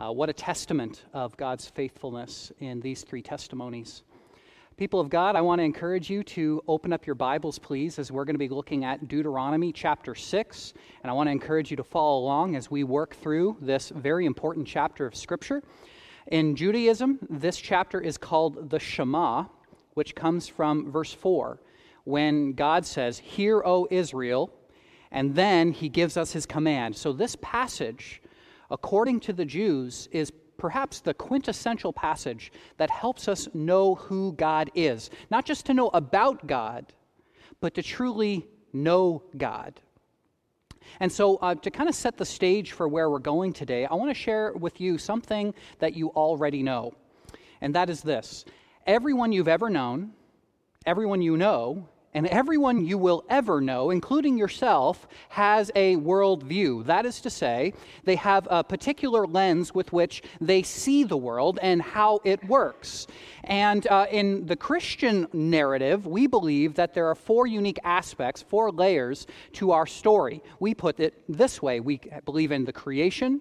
Uh, what a testament of God's faithfulness in these three testimonies. People of God, I want to encourage you to open up your Bibles, please, as we're going to be looking at Deuteronomy chapter 6. And I want to encourage you to follow along as we work through this very important chapter of Scripture. In Judaism, this chapter is called the Shema, which comes from verse 4, when God says, Hear, O Israel, and then he gives us his command. So, this passage, according to the Jews, is perhaps the quintessential passage that helps us know who God is. Not just to know about God, but to truly know God. And so, uh, to kind of set the stage for where we're going today, I want to share with you something that you already know. And that is this everyone you've ever known, everyone you know, and everyone you will ever know, including yourself, has a worldview. That is to say, they have a particular lens with which they see the world and how it works. And uh, in the Christian narrative, we believe that there are four unique aspects, four layers to our story. We put it this way we believe in the creation,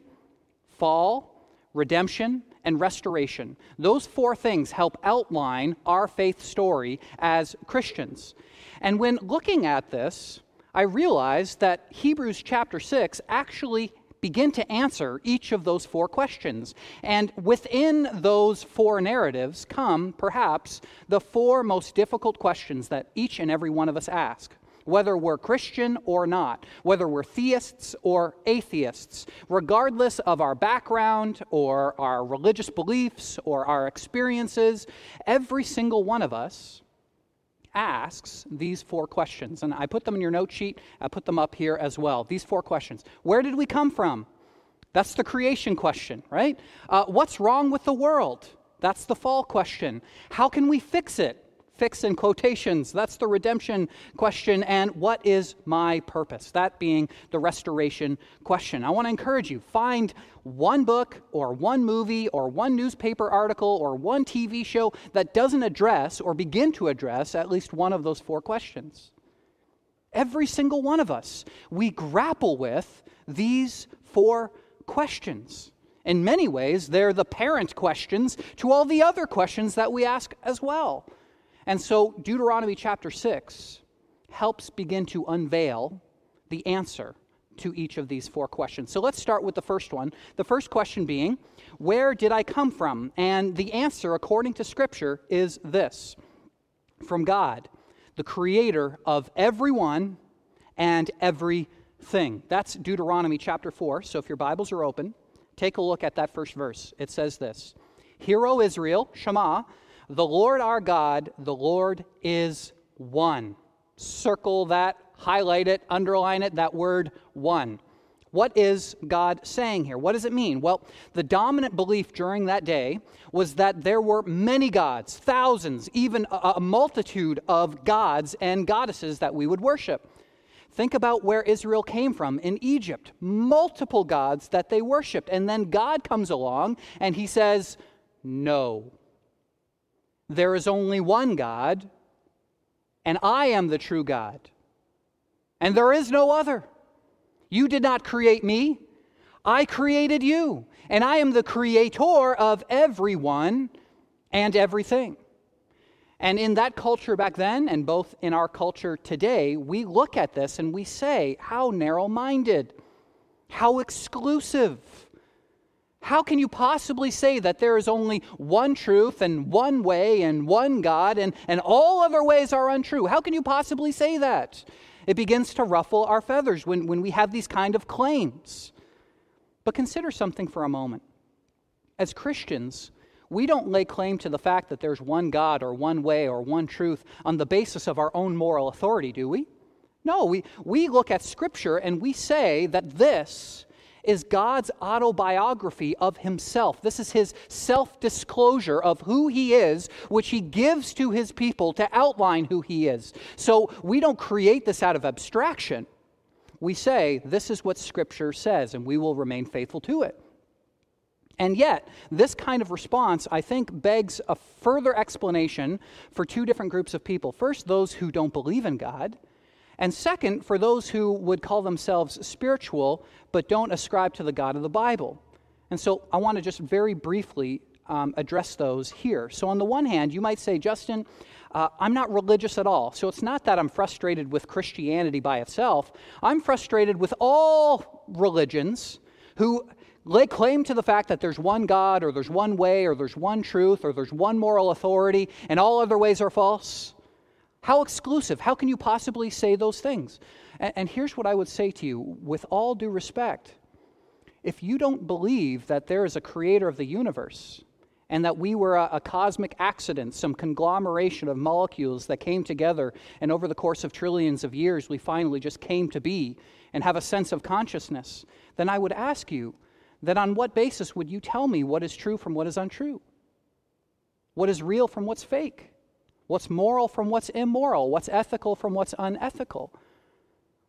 fall, redemption, and restoration. Those four things help outline our faith story as Christians. And when looking at this, I realized that Hebrews chapter 6 actually begin to answer each of those four questions. And within those four narratives come, perhaps, the four most difficult questions that each and every one of us ask. Whether we're Christian or not, whether we're theists or atheists, regardless of our background or our religious beliefs or our experiences, every single one of us asks these four questions. And I put them in your note sheet, I put them up here as well. These four questions Where did we come from? That's the creation question, right? Uh, what's wrong with the world? That's the fall question. How can we fix it? Fix in quotations. That's the redemption question. And what is my purpose? That being the restoration question. I want to encourage you find one book or one movie or one newspaper article or one TV show that doesn't address or begin to address at least one of those four questions. Every single one of us, we grapple with these four questions. In many ways, they're the parent questions to all the other questions that we ask as well. And so Deuteronomy chapter 6 helps begin to unveil the answer to each of these four questions. So let's start with the first one. The first question being, Where did I come from? And the answer, according to Scripture, is this from God, the creator of everyone and everything. That's Deuteronomy chapter 4. So if your Bibles are open, take a look at that first verse. It says this Hear, O Israel, Shema, the Lord our God, the Lord is one. Circle that, highlight it, underline it, that word one. What is God saying here? What does it mean? Well, the dominant belief during that day was that there were many gods, thousands, even a, multitude of gods and goddesses that we would worship. Think about where Israel came from in Egypt. Multiple gods that they worshiped. And then God comes along and he says, No, there is only one God, and I am the true God, and there is no other. You did not create me, I created you, and I am the creator of everyone and everything. And in that culture back then, and both in our culture today, we look at this and we say, how narrow minded, how exclusive how can you possibly say that there is only one truth and one way and one God and, and all other ways are untrue? How can you possibly say that? It begins to ruffle our feathers when, when we have these kind of claims. But consider something for a moment. As Christians, we don't lay claim to the fact that there's one God or one way or one truth on the basis of our own moral authority, do we? No, we, we look at Scripture and we say that this is God's autobiography of himself. This is his self disclosure of who he is, which he gives to his people to outline who he is. So we don't create this out of abstraction. We say, this is what Scripture says, and we will remain faithful to it. And yet, this kind of response, I think, begs a further explanation for two different groups of people. First, those who don't believe in God, and second, for those who would call themselves spiritual but don't ascribe to the God of the Bible. And so I want to just very briefly um, address those here. So, on the one hand, you might say, Justin, uh, I'm not religious at all. So, it's not that I'm frustrated with Christianity by itself. I'm frustrated with all religions who lay claim to the fact that there's one God, or there's one way, or there's one truth, or there's one moral authority, and all other ways are false. How exclusive? How can you possibly say those things? And, and here's what I would say to you with all due respect if you don't believe that there is a creator of the universe, and that we were a, a, cosmic accident, some conglomeration of molecules that came together, and over the course of trillions of years, we finally just came to be and have a sense of consciousness, then I would ask you that on what basis would you tell me what is true from what is untrue? What is real from what's fake? What's moral from what's immoral? What's ethical from what's unethical?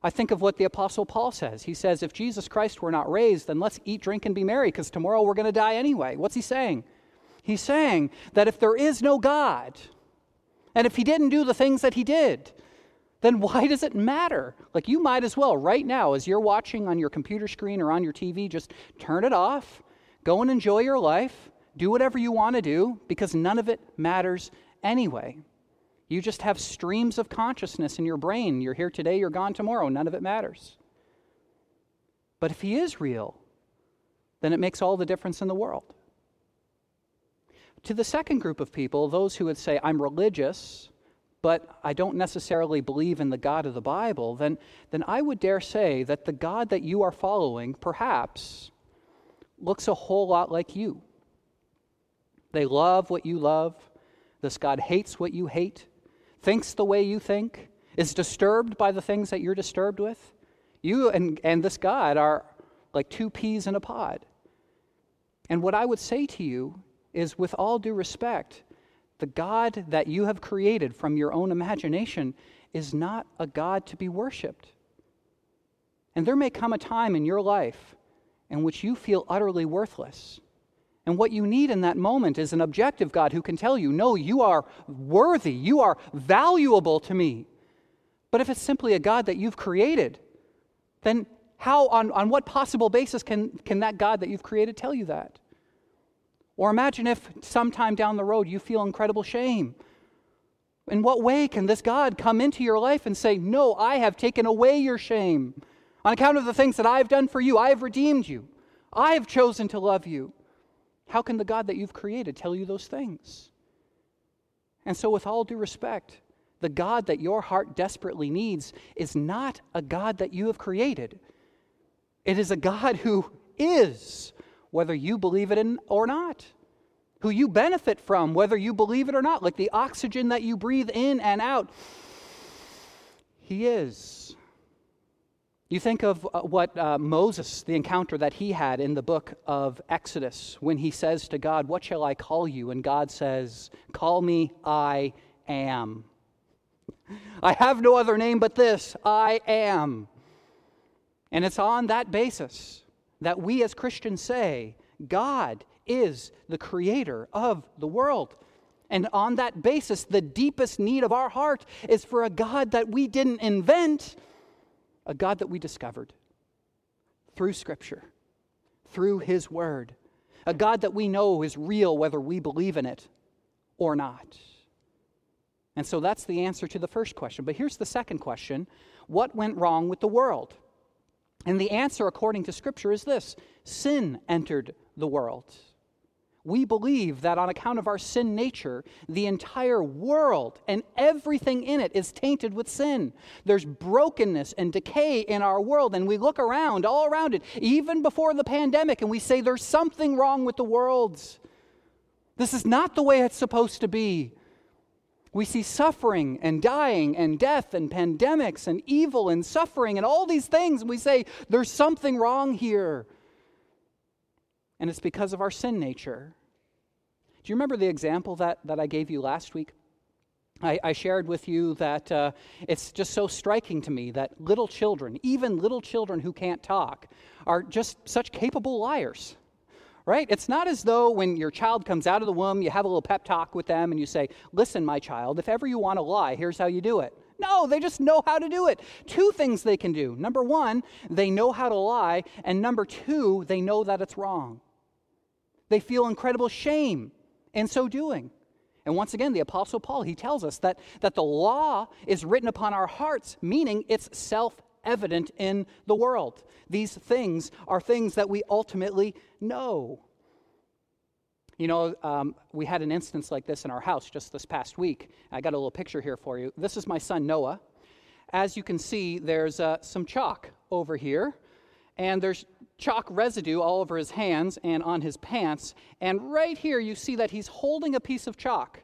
I think of what the Apostle Paul says. He says, if Jesus Christ were not raised, then let's eat, drink, and be merry, because tomorrow we're going to die anyway. What's he saying? He's saying that if there is no God, and if he didn't do the things that he did, then why does it matter? Like, you might as well, right now, as you're watching on your computer screen or on your TV, just turn it off, go and enjoy your life, do whatever you want to do, because none of it matters anyway. You just have streams of consciousness in your brain. You're here today, you're gone tomorrow. None of it matters. But if he is real, then it makes all the difference in the world. To the second group of people, those who would say, I'm religious, but I don't necessarily believe in the God of the Bible, then, then I would dare say that the God that you are following perhaps looks a whole lot like you. They love what you love. This God hates what you hate, thinks the way you think, is disturbed by the things that you're disturbed with. You and, and this God are like two peas in a pod. And what I would say to you is, with all due respect, the God that you have created from your own imagination is not a God to be worshiped. And there may come a time in your life in which you feel utterly worthless. And what you need in that moment is an objective God who can tell you, no, you are worthy, you are valuable to me. But if it's simply a God that you've created, then how, on, on what possible basis can, can that God that you've created tell you that? Or imagine if sometime down the road you feel incredible shame. In what way can this God come into your life and say, No, I have taken away your shame on account of the things that I've done for you? I have redeemed you. I have chosen to love you. How can the God that you've created tell you those things? And so, with all due respect, the God that your heart desperately needs is not a God that you have created. It is a God who is whether you believe it in, or not, who you benefit from, whether you believe it or not, like the oxygen that you breathe in and out. He is. You think of uh, what uh, Moses, the encounter that he had in the book of Exodus, when he says to God, What shall I call you? And God says, Call me, I am. I have no other name but this I am. And it's on that basis that we as Christians say God is the creator of the world. And on that basis, the deepest need of our heart is for a God that we didn't invent, a God that we discovered through Scripture, through His Word, a God that we know is real whether we believe in it or not. And so that's the answer to the first question. But here's the second question What went wrong with the world? And the answer, according to Scripture, is this sin entered the world. We believe that on account of our sin nature, the entire world and everything in it is tainted with sin. There's brokenness and decay in our world, and we look around, all around it, even before the pandemic, and we say there's something wrong with the world. This is not the way it's supposed to be. We see suffering and dying and death and pandemics and evil and suffering and all these things. And we say, there's something wrong here. And it's because of our sin nature. Do you remember the example that, that I gave you last week? I, I shared with you that uh, it's just so striking to me that little children, even little children who can't talk, are just such capable liars right? It's not as though when your child comes out of the womb, you have a little pep talk with them and you say, Listen, my child, if ever you want to lie, here's how you do it. No, they just know how to do it. Two things they can do. Number one, they know how to lie. And number two, they know that it's wrong. They feel incredible shame in so doing. And once again, the Apostle Paul, he tells us that, that the law is written upon our hearts, meaning it's self evident in the world. These things are things that we ultimately know. You know, um, we had an instance like this in our house just this past week. I got a little picture here for you. This is my son Noah. As you can see, there's uh, some chalk over here, and there's chalk residue all over his hands and on his pants. And right here, you see that he's holding a piece of chalk.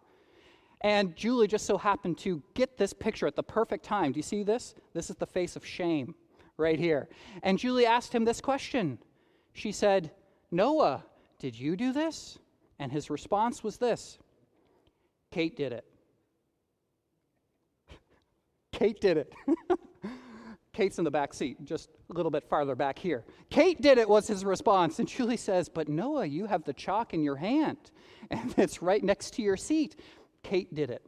And Julie just so happened to get this picture at the perfect time. Do you see this? This is the face of shame right here. And Julie asked him this question. She said, Noah, did you do this? And his response was this Kate did it. Kate did it. Kate's in the back seat, just a little bit farther back here. Kate did it, was his response. And Julie says, But Noah, you have the chalk in your hand, and it's right next to your seat. Kate did it.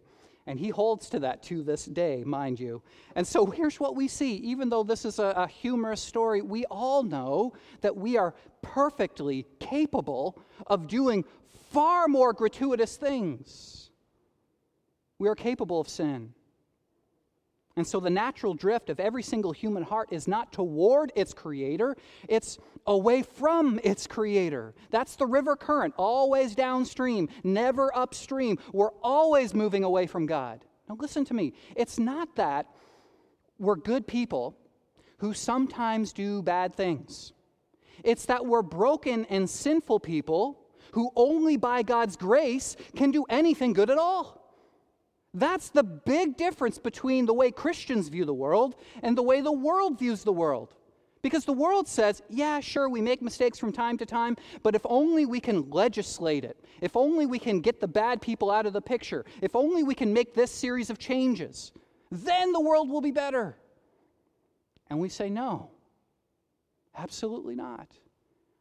And he holds to that to this day, mind you. And so here's what we see. Even though this is a, a humorous story, we all know that we are perfectly capable of doing far more gratuitous things. We are capable of sin. And so the natural drift of every single human heart is not toward its creator, it's away from its creator. That's the river current, always downstream, never upstream. We're always moving away from God. Now, listen to me. It's not that we're good people who sometimes do bad things, it's that we're broken and sinful people who only by God's grace can do anything good at all. That's the big difference between the way Christians view the world and the way the world views the world. Because the world says, yeah, sure, we make mistakes from time to time, but if only we can legislate it, if only we can get the bad people out of the picture, if only we can make this series of changes, then the world will be better. And we say, no, absolutely not.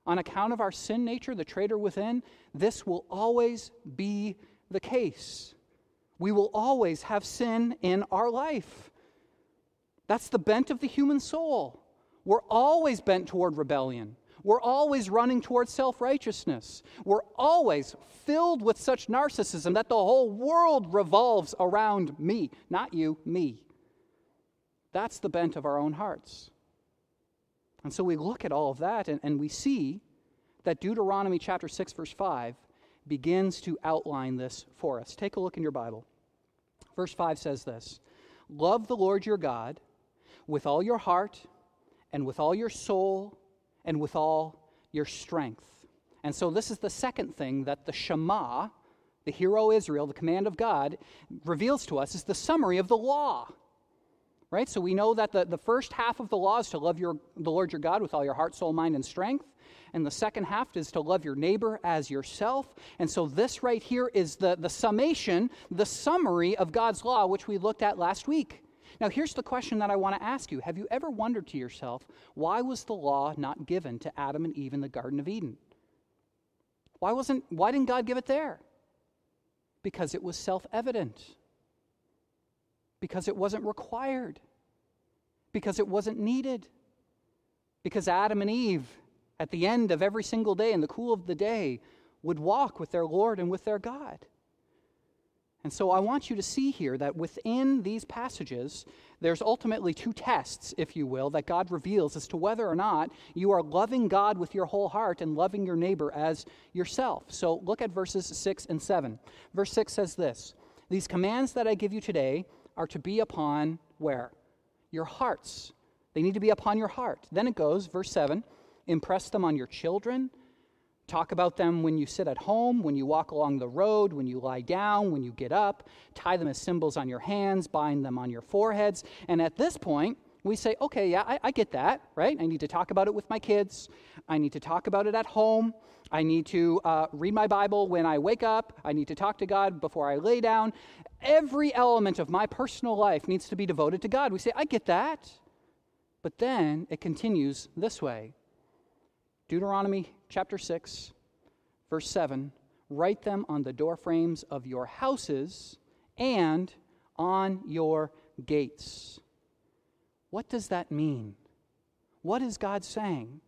On account of our sin nature, the traitor within, this will always be the case. We will always have sin in our life. That's the bent of the human soul. We're always bent toward rebellion. We're always running toward self righteousness. We're always filled with such narcissism that the whole world revolves around me, not you, me. That's the bent of our own hearts. And so we look at all of that and, and we see that Deuteronomy chapter 6, verse 5 begins to outline this for us. Take a look in your Bible. Verse 5 says this Love the Lord your God with all your heart, and with all your soul, and with all your strength. And so, this is the second thing that the Shema, the hero Israel, the command of God, reveals to us is the summary of the law. Right? So we know that the, the first half of the law is to love your, the Lord your God with all your heart, soul, mind, and strength. And the second half is to love your neighbor as yourself. And so this right here is the, the summation, the summary of God's law, which we looked at last week. Now, here's the question that I want to ask you Have you ever wondered to yourself, why was the law not given to Adam and Eve in the Garden of Eden? Why, wasn't, why didn't God give it there? Because it was self evident, because it wasn't required, because it wasn't needed, because Adam and Eve at the end of every single day, in the cool of the day, would walk with their Lord and with their God. And so I want you to see here that within these passages, there's ultimately two tests, if you will, that God reveals as to whether or not you are loving God with your whole heart and loving your neighbor as yourself. So look at verses 6 and 7. Verse 6 says this These commands that I give you today are to be upon where? Your hearts. They need to be upon your heart. Then it goes, verse 7 Impress them on your children. Talk about them when you sit at home, when you walk along the road, when you lie down, when you get up. Tie them as symbols on your hands, bind them on your foreheads. And at this point, we say, okay, yeah, I, I, get that, right? I need to talk about it with my kids. I need to talk about it at home. I need to uh, read my Bible when I wake up. I need to talk to God before I lay down. Every element of my personal life needs to be devoted to God. We say, I get that. But then it continues this way Deuteronomy chapter 6, verse 7 write them on the doorframes of your houses and on your gates. What does that mean? What is God saying?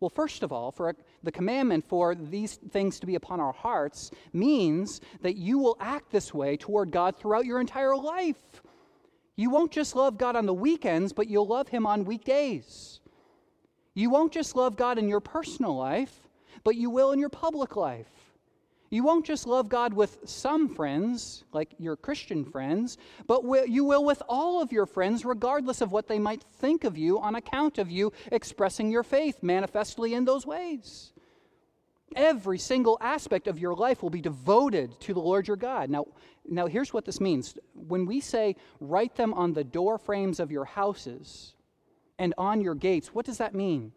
Well, first of all, for the commandment for these things to be upon our hearts means that you will act this way toward God throughout your entire life. You won't just love God on the weekends, but you'll love Him on weekdays. You won't just love God in your personal life, but you will in your public life. You won't just love God with some friends, like your Christian friends, but you will with all of your friends, regardless of what they might think of you on account of you expressing your faith manifestly in those ways. Every single aspect of your life will be devoted to the Lord your God. Now, now here's what this means. When we say write them on the door frames of your houses and on your gates, what does that mean?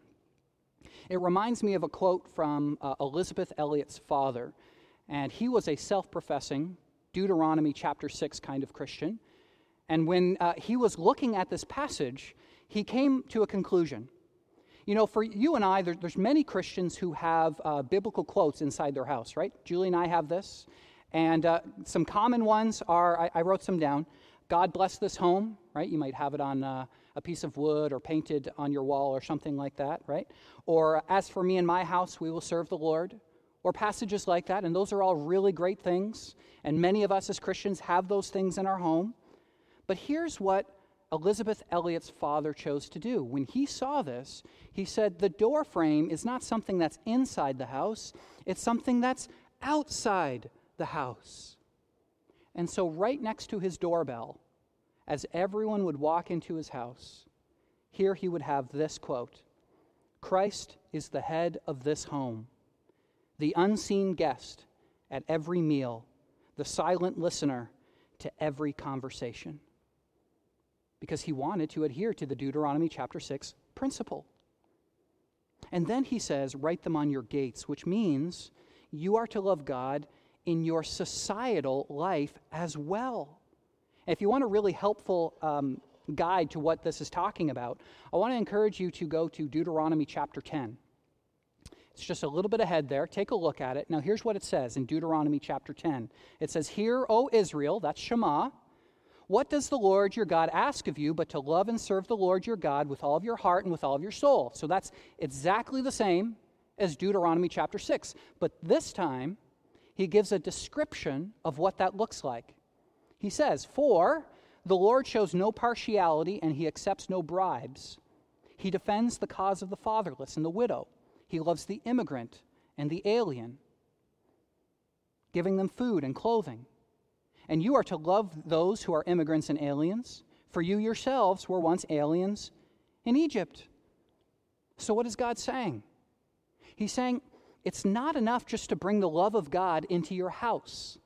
It reminds me of a quote from uh, Elisabeth Elliot's father. And he was a self professing Deuteronomy chapter 6 kind of Christian. And when uh, he was looking at this passage, he came to a conclusion. You know, for you and I, there, there's many Christians who have uh, biblical quotes inside their house, right? Julie and I have this. And uh, some common ones are I, I, wrote some down. God bless this home, right? You might have it on uh, a piece of wood or painted on your wall or something like that, right? Or as for me and my house, we will serve the Lord or passages like that, and those are all really great things. And many of us as Christians have those things in our home. But here's what Elisabeth Elliot's father chose to do. When he saw this, he said, The door frame is not something that's inside the house, it's something that's outside the house. And so, right next to his doorbell, as everyone would walk into his house, here he would have this quote Christ is the head of this home the unseen guest at every meal, the silent listener to every conversation. Because he wanted to adhere to the Deuteronomy chapter 6 principle. And then he says, Write them on your gates, which means you are to love God in your societal life as well. if you want a really helpful um, guide to what this is talking about, I want to encourage you to go to Deuteronomy chapter 10. It's just a little bit ahead there. Take a look at it. Now, here's what it says in Deuteronomy chapter 10 it says, Hear, O Israel, that's Shema. What does the Lord your God ask of you but to love and serve the Lord your God with all of your heart and with all of your soul? So that's exactly the same as Deuteronomy chapter 6. But this time, he gives a description of what that looks like. He says, For the Lord shows no partiality and he accepts no bribes. He defends the cause of the fatherless and the widow he loves the immigrant and the alien, giving them food and clothing. And you are to love those who are immigrants and aliens, for you yourselves were once aliens in Egypt. So, what is God saying? He's saying it's not enough just to bring the love of God into your house.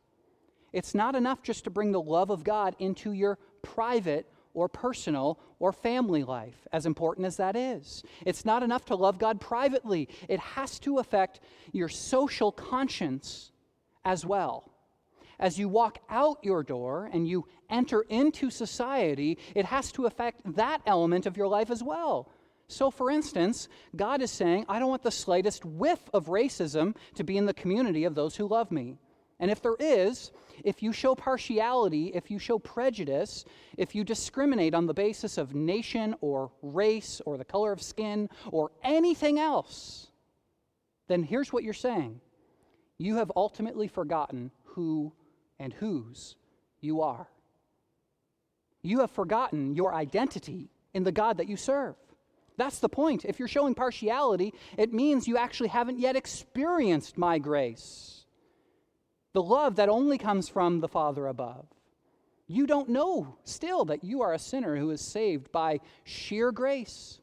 It's not enough just to bring the love of God into your private or personal or family life, as important as that is. It's not enough to love God privately, it has to affect your social conscience as well. As you walk out your door and you enter into society, it has to affect that element of your life as well. So, for instance, God is saying, I don't want the slightest whiff of racism to be in the community of those who love me. And if there is, if you show partiality, if you show prejudice, if you discriminate on the basis of nation or race or the color of skin or anything else, then here's what you're saying you have ultimately forgotten who and whose you are. You have forgotten your identity in the God that you serve. That's the point. If you're showing partiality, it means you actually haven't yet experienced my grace the love that only comes from the Father above. You don't know still that you are a sinner who is saved by sheer grace.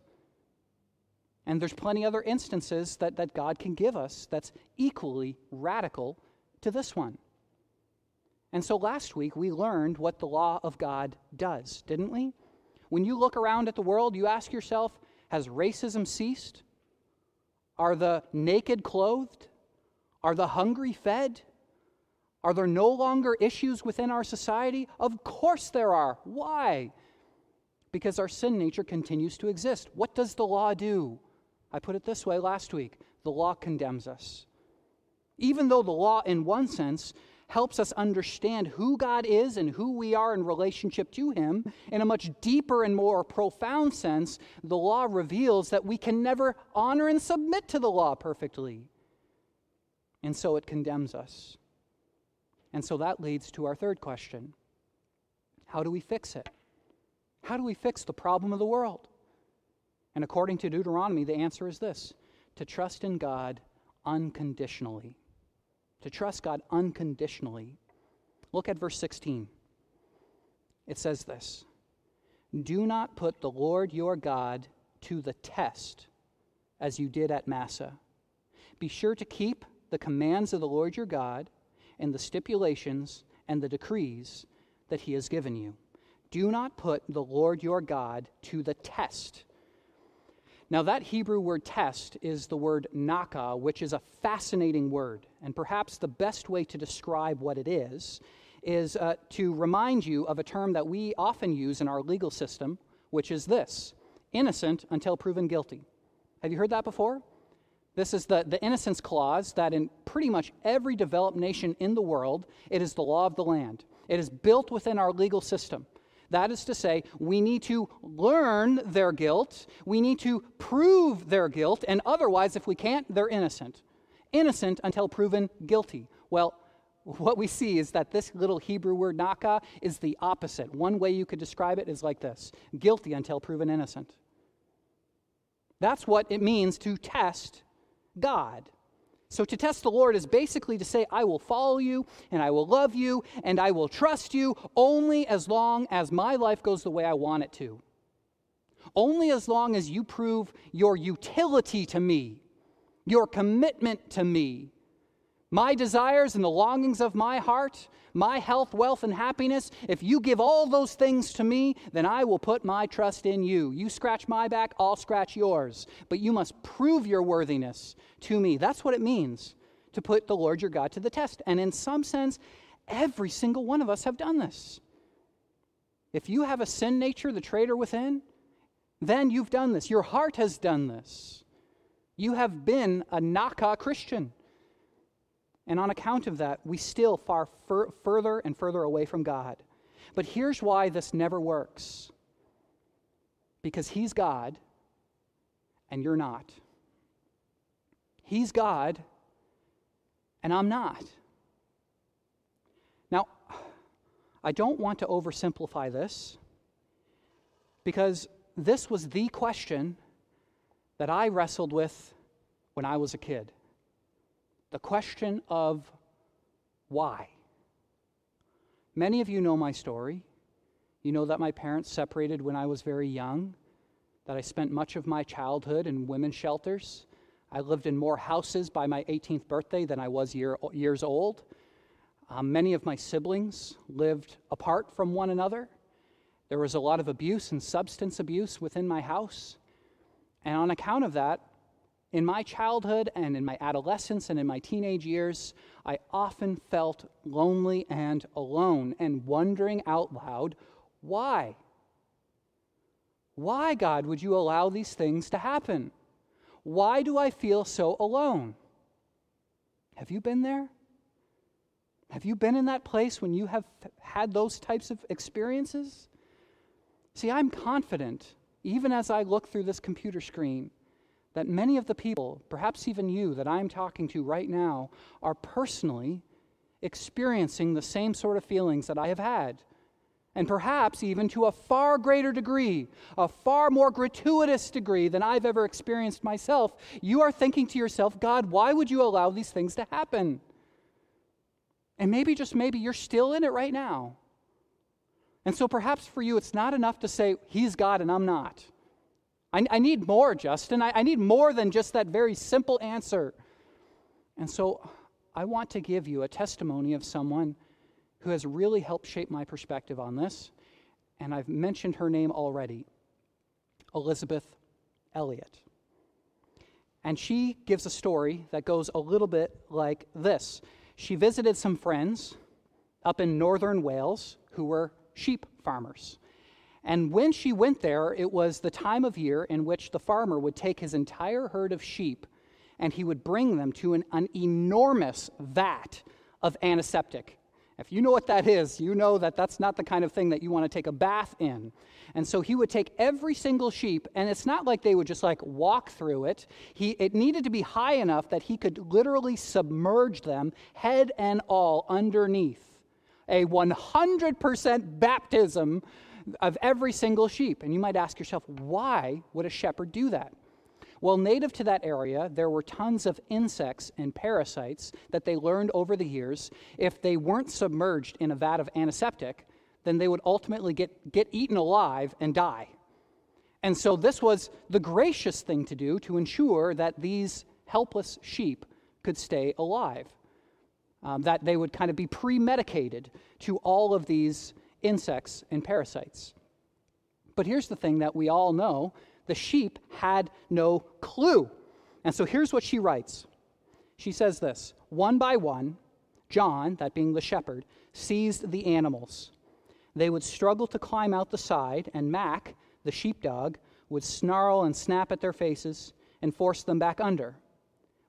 And there's plenty other instances that, that God can give us that's equally radical to this one. And so last week we learned what the law of God does, didn't we? When you look around at the world, you ask yourself, has racism ceased? Are the naked clothed? Are the hungry fed? Are there no longer issues within our society? Of course there are. Why? Because our sin nature continues to exist. What does the law do? I put it this way last week the law condemns us. Even though the law, in one sense, helps us understand who God is and who we are in relationship to Him in a much deeper and more profound sense, the law reveals that we can never honor and submit to the law perfectly. And so it condemns us. And so that leads to our third question How do we fix it? How do we fix the problem of the world? And according to Deuteronomy, the answer is this to trust in God unconditionally. To trust God unconditionally. Look at verse 16. It says this Do not put the Lord your God to the test as you did at Massah. Be sure to keep the commands of the Lord your God and the stipulations and the decrees that he has given you. Do not put the Lord your God to the test now, that Hebrew word test is the word naka, which is a fascinating word. And perhaps the best way to describe what it is is uh, to remind you of a term that we often use in our legal system, which is this innocent until proven guilty. Have you heard that before? This is the, the innocence clause that in pretty much every developed nation in the world, it is the law of the land. It is built within our legal system. That is to say, we need to learn their guilt, we need to prove their guilt, and otherwise, if we can't, they're innocent. Innocent until proven guilty. Well, what we see is that this little Hebrew word naka is the opposite. One way you could describe it is like this guilty until proven innocent. That's what it means to test God. So to test the Lord is basically to say, I will follow you and I will love you and I will trust you only as long as my life goes the way I want it to. Only as long as you prove your utility to me, your commitment to me, my desires and the longings of my heart, my health, wealth, and happiness, if you give all those things to me, then I will put my trust in you. You scratch my back, I'll scratch yours. But you must prove your worthiness to me. That's what it means to put the Lord your God to the test. And in some sense, every single one of us have done this. If you have a sin nature, the traitor within, then you've done this. Your heart has done this. You have been a Naka Christian. And on account of that, we still far fur- further and further away from God. But here's why this never works because He's God and you're not. He's God and I'm not. Now, I don't want to oversimplify this because this was the question that I wrestled with when I was a kid the question of why. Many of you know my story. You know that my parents separated when I was very young, that I spent much of my childhood in women's shelters. I lived in more houses by my 18th birthday than I was year, years old. Um, many of my siblings lived apart from one another. There was a lot of abuse and substance abuse within my house. And on account of that, in my childhood and in my adolescence and in my teenage years, I often felt lonely and alone and wondering out loud, why? Why, God, would you allow these things to happen? Why do I feel so alone? Have you been there? Have you been in that place when you have had those types of experiences? See, I'm confident, even as I look through this computer screen, that many of the people, perhaps even you that I'm talking to right now, are personally experiencing the same sort of feelings that I have had. And perhaps even to a far greater degree, a far more gratuitous degree than I've ever experienced myself, you are thinking to yourself, God, why would you allow these things to happen? And maybe, just maybe, you're still in it right now. And so perhaps for you, it's not enough to say, He's God and I'm not. I, I need more, Justin. I, I need more than just that very simple answer. And so I want to give you a testimony of someone who has really helped shape my perspective on this. And I've mentioned her name already Elisabeth Elliot. And she gives a story that goes a little bit like this. She visited some friends up in northern Wales who were sheep farmers. And when she went there, it was the time of year in which the farmer would take his entire herd of sheep and he would bring them to an, an enormous vat of antiseptic If you know what that is, you know that that's not the kind of thing that you want to take a bath in. And so he would take every single sheep, and it's not like they would just like walk through it. He, it needed to be high enough that he could literally submerge them, head and all, underneath a 100% baptism of every single sheep. And you might ask yourself, why would a shepherd do that? Well, native to that area, there were tons of insects and parasites that they learned over the years. If they weren't submerged in a vat of antiseptic, then they would ultimately get, get eaten alive and die. And so, this was the gracious thing to do to ensure that these helpless sheep could stay alive. Um, that they would kind of be pre medicated to all of these insects and parasites. But here's the thing that we all know the sheep had no clue. And so here's what she writes She says this One by one, John, that being the shepherd, seized the animals. They would struggle to climb out the side, and Mac, the sheepdog, would snarl and snap at their faces and force them back under.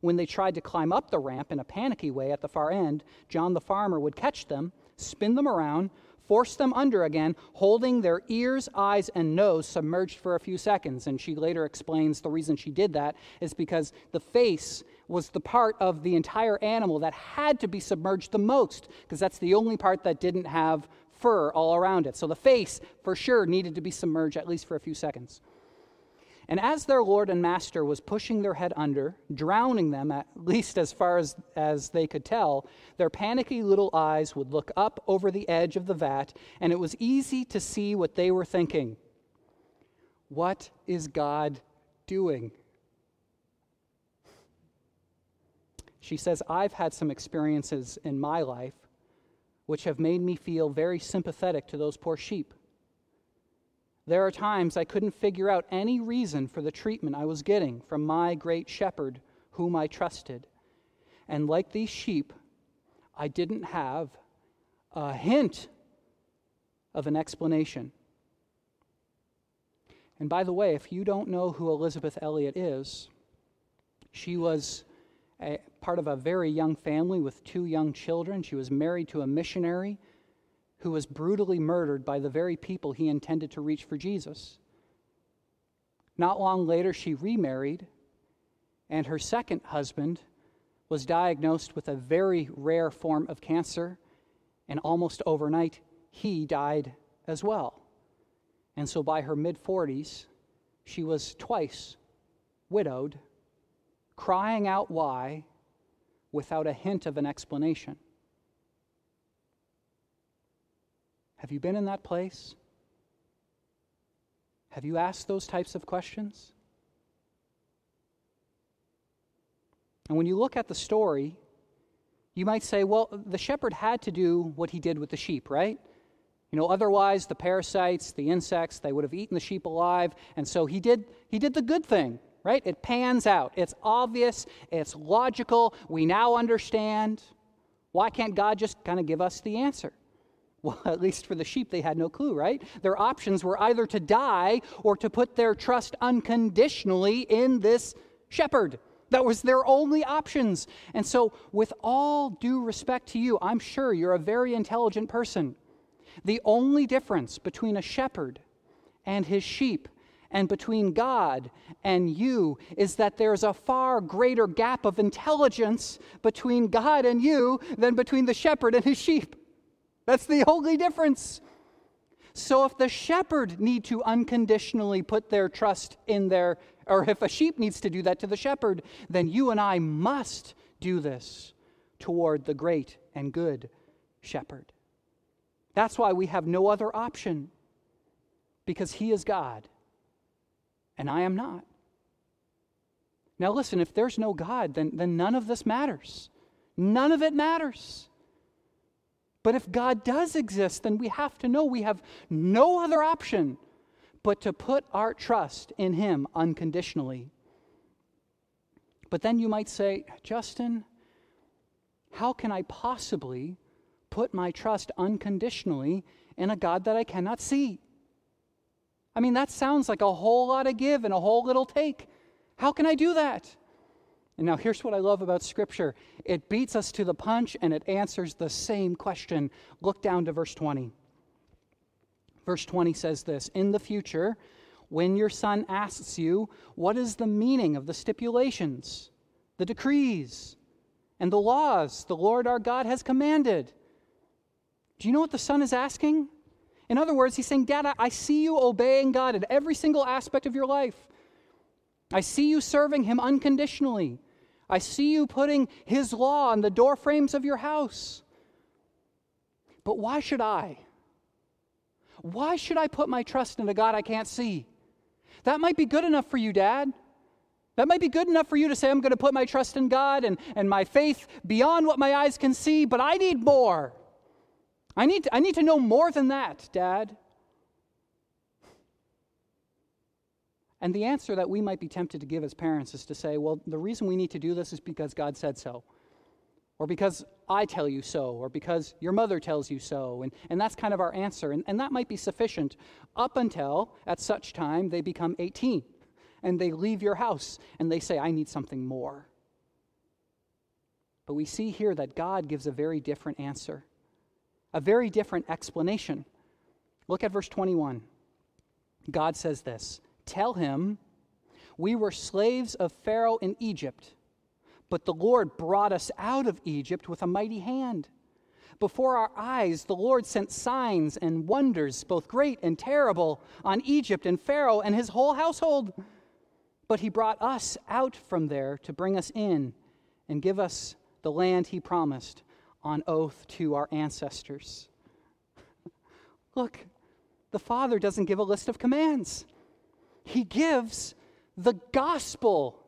When they tried to climb up the ramp in a panicky way at the far end, John the farmer would catch them, spin them around, force them under again, holding their ears, eyes, and nose submerged for a few seconds. And she later explains the reason she did that is because the face was the part of the entire animal that had to be submerged the most, because that's the only part that didn't have fur all around it. So the face, for sure, needed to be submerged at least for a few seconds. And as their Lord and Master was pushing their head under, drowning them, at least as far as, as they could tell, their panicky little eyes would look up over the edge of the vat, and it was easy to see what they were thinking. What is God doing? She says, I've had some experiences in my life which have made me feel very sympathetic to those poor sheep. There are times I couldn't figure out any reason for the treatment I was getting from my great shepherd whom I trusted. And like these sheep, I didn't have a hint of an explanation. And by the way, if you don't know who Elisabeth Elliot is, she was a, part of a very young family with two young children. She was married to a missionary who was brutally murdered by the very people he intended to reach for Jesus. Not long later, she remarried, and her second husband was diagnosed with a very rare form of cancer, and almost overnight, he died as well. And so by her mid 40s, she was twice widowed, crying out why without a hint of an explanation. Have you been in that place? Have you asked those types of questions? And when you look at the story, you might say, well, the shepherd had to do what he did with the sheep, right? You know, otherwise the parasites, the insects, they would have eaten the sheep alive, and so he did he did the good thing, right? It pans out. It's obvious, it's logical. We now understand. Why can't God just kind of give us the answer? Well, at least for the sheep, they had no clue, right? Their options were either to die or to put their trust unconditionally in this shepherd. That was their only options. And so, with all due respect to you, I'm sure you're a very intelligent person. The only difference between a shepherd and his sheep and between God and you is that there's a far greater gap of intelligence between God and you than between the shepherd and his sheep. That's the only difference. So if the shepherd need to unconditionally put their trust in their or if a sheep needs to do that to the shepherd, then you and I must do this toward the great and good shepherd. That's why we have no other option because he is God and I am not. Now, listen, if there's no God, then, then none of this matters. None of it matters. But if God does exist, then we have to know we have no other option but to put our trust in Him unconditionally. But then you might say, Justin, how can I possibly put my trust unconditionally in a God that I cannot see? I mean, that sounds like a whole lot of give and a whole little take. How can I do that? And now here's what I love about Scripture it beats us to the punch and it answers the same question. Look down to verse 20. Verse 20 says this In the future, when your son asks you, What is the meaning of the stipulations, the decrees, and the laws the Lord our God has commanded? Do you know what the son is asking? In other words, he's saying, Dad, I see you obeying God in every single aspect of your life. I see you serving him unconditionally. I see you putting his law on the door frames of your house. But why should I? Why should I put my trust in a God I can't see? That might be good enough for you, Dad. That might be good enough for you to say, I'm going to put my trust in God and, and my faith beyond what my eyes can see, but I need more. I need, to, I need to know more than that, Dad. And the answer that we might be tempted to give as parents is to say, well, the reason we need to do this is because God said so, or because I tell you so, or because your mother tells you so. And, and that's kind of our answer. And, and that might be sufficient up until at such time they become 18 and they leave your house and they say, I need something more. But we see here that God gives a very different answer, a very different explanation. Look at verse 21. God says this Tell him, We were slaves of Pharaoh in Egypt, but the Lord brought us out of Egypt with a mighty hand. Before our eyes, the Lord sent signs and wonders, both great and terrible, on Egypt and Pharaoh and his whole household. But he brought us out from there to bring us in and give us the land he promised on oath to our ancestors. Look, the Father doesn't give a list of commands he gives the gospel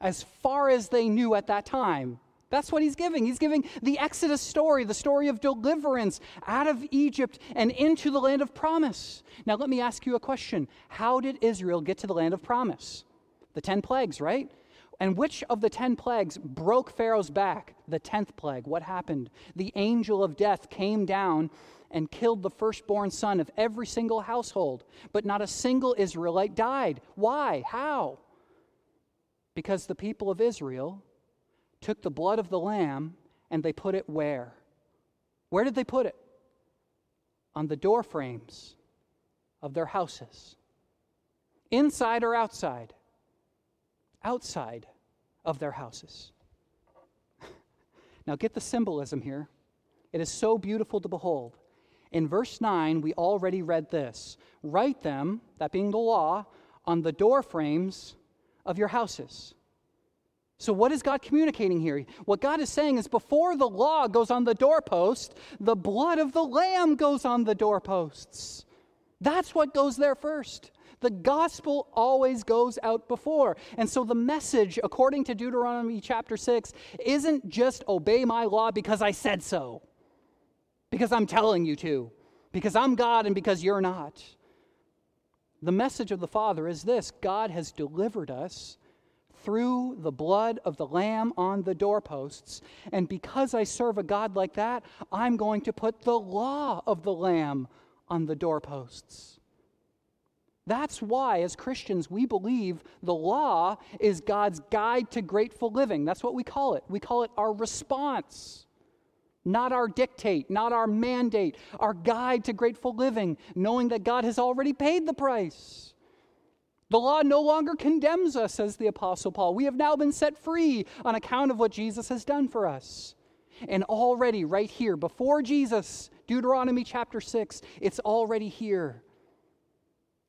as far as they knew at that time. That's what he's giving. He's giving the Exodus story, the story of deliverance out of Egypt and into the land of promise. Now, let me ask you a question How did Israel get to the land of promise? The 10 plagues, right? And which of the 10 plagues broke Pharaoh's back? The 10th plague. What happened? The angel of death came down and killed the firstborn son of every single household, but not a single Israelite died. Why? How? Because the people of Israel took the blood of the lamb and they put it where? Where did they put it? On the door frames of their houses. Inside or outside? Outside of their houses. now get the symbolism here. It is so beautiful to behold. In verse 9, we already read this Write them, that being the law, on the door frames of your houses. So, what is God communicating here? What God is saying is before the law goes on the doorpost, the blood of the Lamb goes on the doorposts. That's what goes there first. The gospel always goes out before. And so the message, according to Deuteronomy chapter 6, isn't just obey my law because I said so because I'm telling you to, because I'm God and because you're not. The message of the Father is this God has delivered us through the blood of the Lamb on the doorposts. And because I serve a God like that, I'm going to put the law of the Lamb on the doorposts. That's why, as Christians, we believe the law is God's guide to grateful living. That's what we call it. We call it our response not our dictate, not our mandate, our guide to grateful living, knowing that God has already paid the price. The law no longer condemns us, says the Apostle Paul. We have now been set free on account of what Jesus has done for us. And already, right here, before Jesus, Deuteronomy chapter 6, it's already here.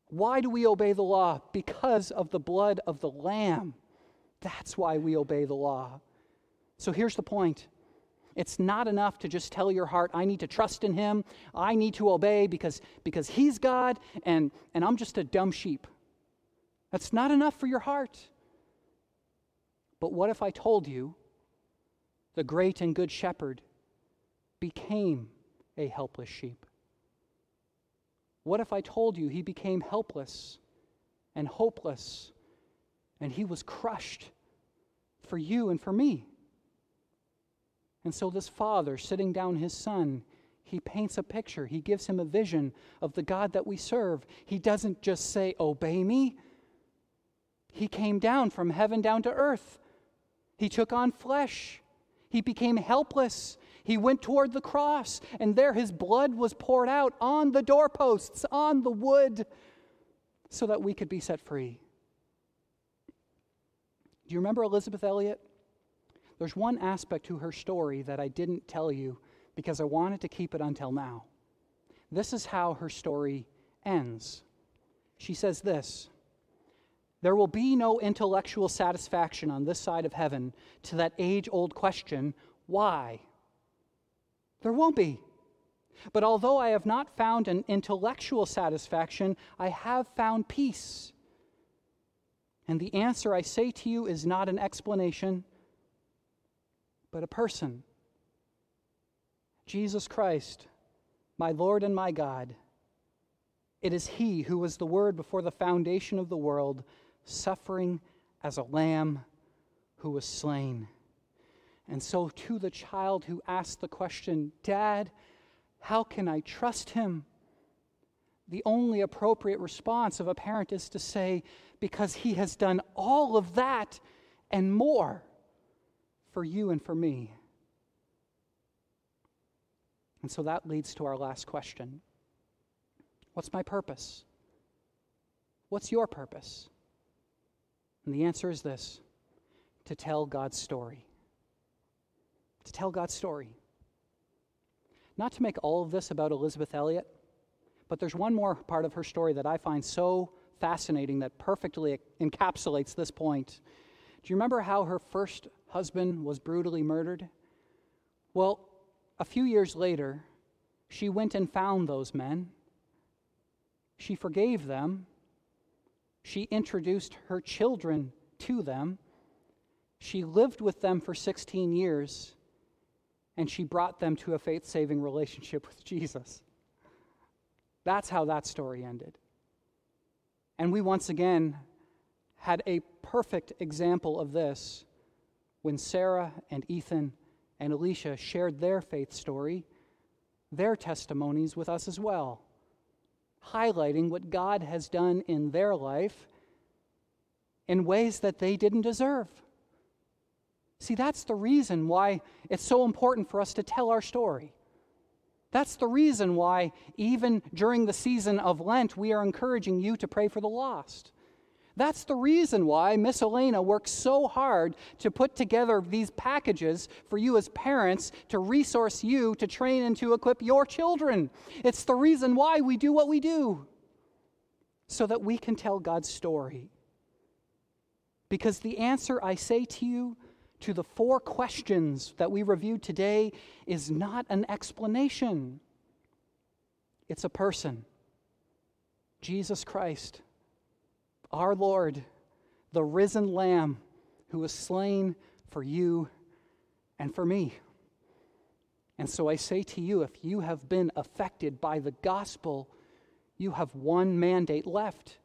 Why do we obey the law? Because of the blood of the Lamb. That's why we obey the law. So here's the point it's not enough to just tell your heart, I need to trust in him, I need to obey because, because he's God and, and I'm just a dumb sheep. That's not enough for your heart. But what if I told you the great and good shepherd became a helpless sheep? What if I told you he became helpless and hopeless and he was crushed for you and for me? And so, this father sitting down his son, he paints a picture. He gives him a vision of the God that we serve. He doesn't just say, Obey me. He came down from heaven down to earth. He took on flesh. He became helpless. He went toward the cross, and there his blood was poured out on the doorposts, on the wood, so that we could be set free. Do you remember Elisabeth Elliot? There's one aspect to her story that I didn't tell you because I wanted to keep it until now. This is how her story ends. She says this There will be no intellectual satisfaction on this side of heaven to that age old question, why? There won't be. But although I have not found an intellectual satisfaction, I have found peace. And the answer I say to you is not an explanation, but a person Jesus Christ, my Lord and my God. It is He who was the Word before the foundation of the world, suffering as a lamb who was slain. And so, to the child who asked the question, Dad, how can I trust him? The only appropriate response of a parent is to say, Because he has done all of that and more for you and for me. And so that leads to our last question What's my purpose? What's your purpose? And the answer is this to tell God's story to tell God's story. Not to make all of this about Elisabeth Elliot, but there's one more part of her story that I find so fascinating that perfectly encapsulates this point. Do you remember how her first husband was brutally murdered? Well, a few years later, she went and found those men. She forgave them. She introduced her children to them. She lived with them for 16 years and she brought them to a faith saving relationship with Jesus. That's how that story ended. And we once again had a perfect example of this when Sarah and Ethan and Alicia shared their faith story, their testimonies with us as well, highlighting what God has done in their life in ways that they didn't deserve. See, that's the reason why it's so important for us to tell our story. That's the reason why, even during the season of Lent, we are encouraging you to pray for the lost. That's the reason why Miss Elena works so hard to put together these packages for you as parents to resource you to train and to equip your children. It's the reason why we do what we do, so that we can tell God's story. Because the answer I say to you to the four questions that we reviewed today is not an explanation, it's a person Jesus Christ, our Lord, the risen Lamb who was slain for you and for me. And so I say to you, if you have been affected by the gospel, you have one mandate left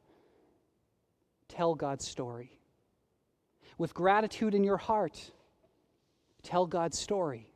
tell God's story with gratitude in your heart, tell God's story.